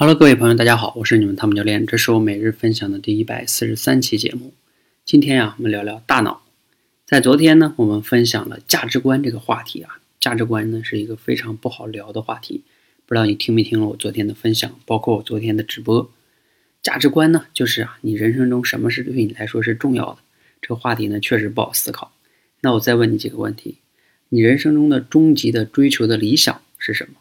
Hello，各位朋友，大家好，我是你们汤姆教练，这是我每日分享的第一百四十三期节目。今天呀，我们聊聊大脑。在昨天呢，我们分享了价值观这个话题啊。价值观呢是一个非常不好聊的话题，不知道你听没听了我昨天的分享，包括我昨天的直播。价值观呢，就是啊，你人生中什么是对你来说是重要的？这个话题呢，确实不好思考。那我再问你几个问题：你人生中的终极的追求的理想是什么？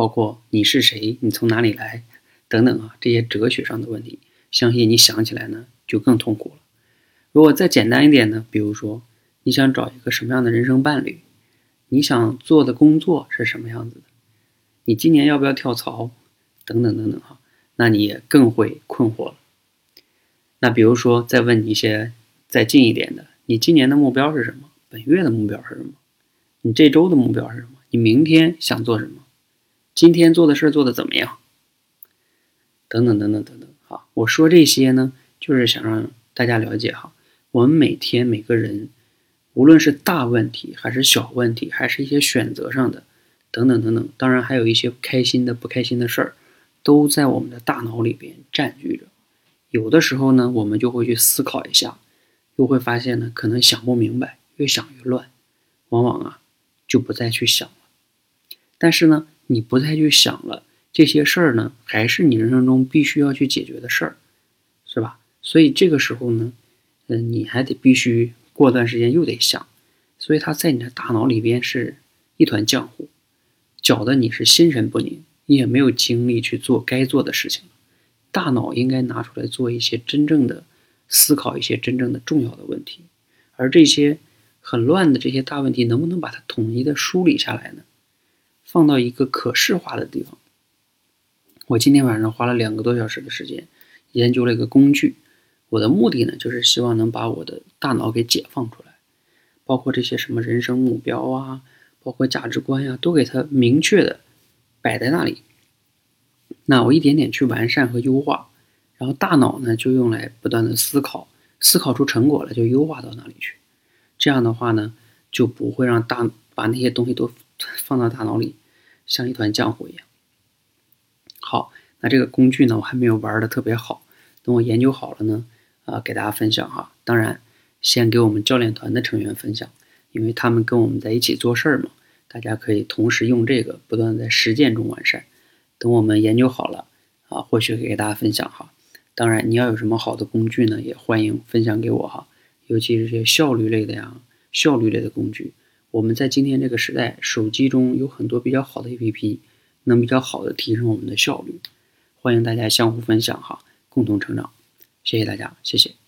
包括你是谁，你从哪里来，等等啊，这些哲学上的问题，相信你想起来呢就更痛苦了。如果再简单一点呢，比如说你想找一个什么样的人生伴侣，你想做的工作是什么样子的，你今年要不要跳槽，等等等等哈，那你也更会困惑了。那比如说再问你一些再近一点的，你今年的目标是什么？本月的目标是什么？你这周的目标是什么？你明天想做什么？今天做的事儿做的怎么样？等等等等等等，好，我说这些呢，就是想让大家了解哈，我们每天每个人，无论是大问题还是小问题，还是一些选择上的，等等等等，当然还有一些开心的、不开心的事儿，都在我们的大脑里边占据着。有的时候呢，我们就会去思考一下，又会发现呢，可能想不明白，越想越乱，往往啊，就不再去想了。但是呢。你不再去想了，这些事儿呢，还是你人生中必须要去解决的事儿，是吧？所以这个时候呢，嗯，你还得必须过段时间又得想，所以它在你的大脑里边是一团浆糊，搅得你是心神不宁，你也没有精力去做该做的事情。大脑应该拿出来做一些真正的思考，一些真正的重要的问题，而这些很乱的这些大问题，能不能把它统一的梳理下来呢？放到一个可视化的地方。我今天晚上花了两个多小时的时间，研究了一个工具。我的目的呢，就是希望能把我的大脑给解放出来，包括这些什么人生目标啊，包括价值观呀，都给它明确的摆在那里。那我一点点去完善和优化，然后大脑呢就用来不断的思考，思考出成果了就优化到哪里去。这样的话呢，就不会让大把那些东西都放到大脑里。像一团浆糊一样。好，那这个工具呢，我还没有玩的特别好。等我研究好了呢，啊，给大家分享哈。当然，先给我们教练团的成员分享，因为他们跟我们在一起做事儿嘛。大家可以同时用这个，不断在实践中完善。等我们研究好了，啊，或许给大家分享哈。当然，你要有什么好的工具呢，也欢迎分享给我哈。尤其是些效率类的呀，效率类的工具。我们在今天这个时代，手机中有很多比较好的 APP，能比较好的提升我们的效率。欢迎大家相互分享哈，共同成长。谢谢大家，谢谢。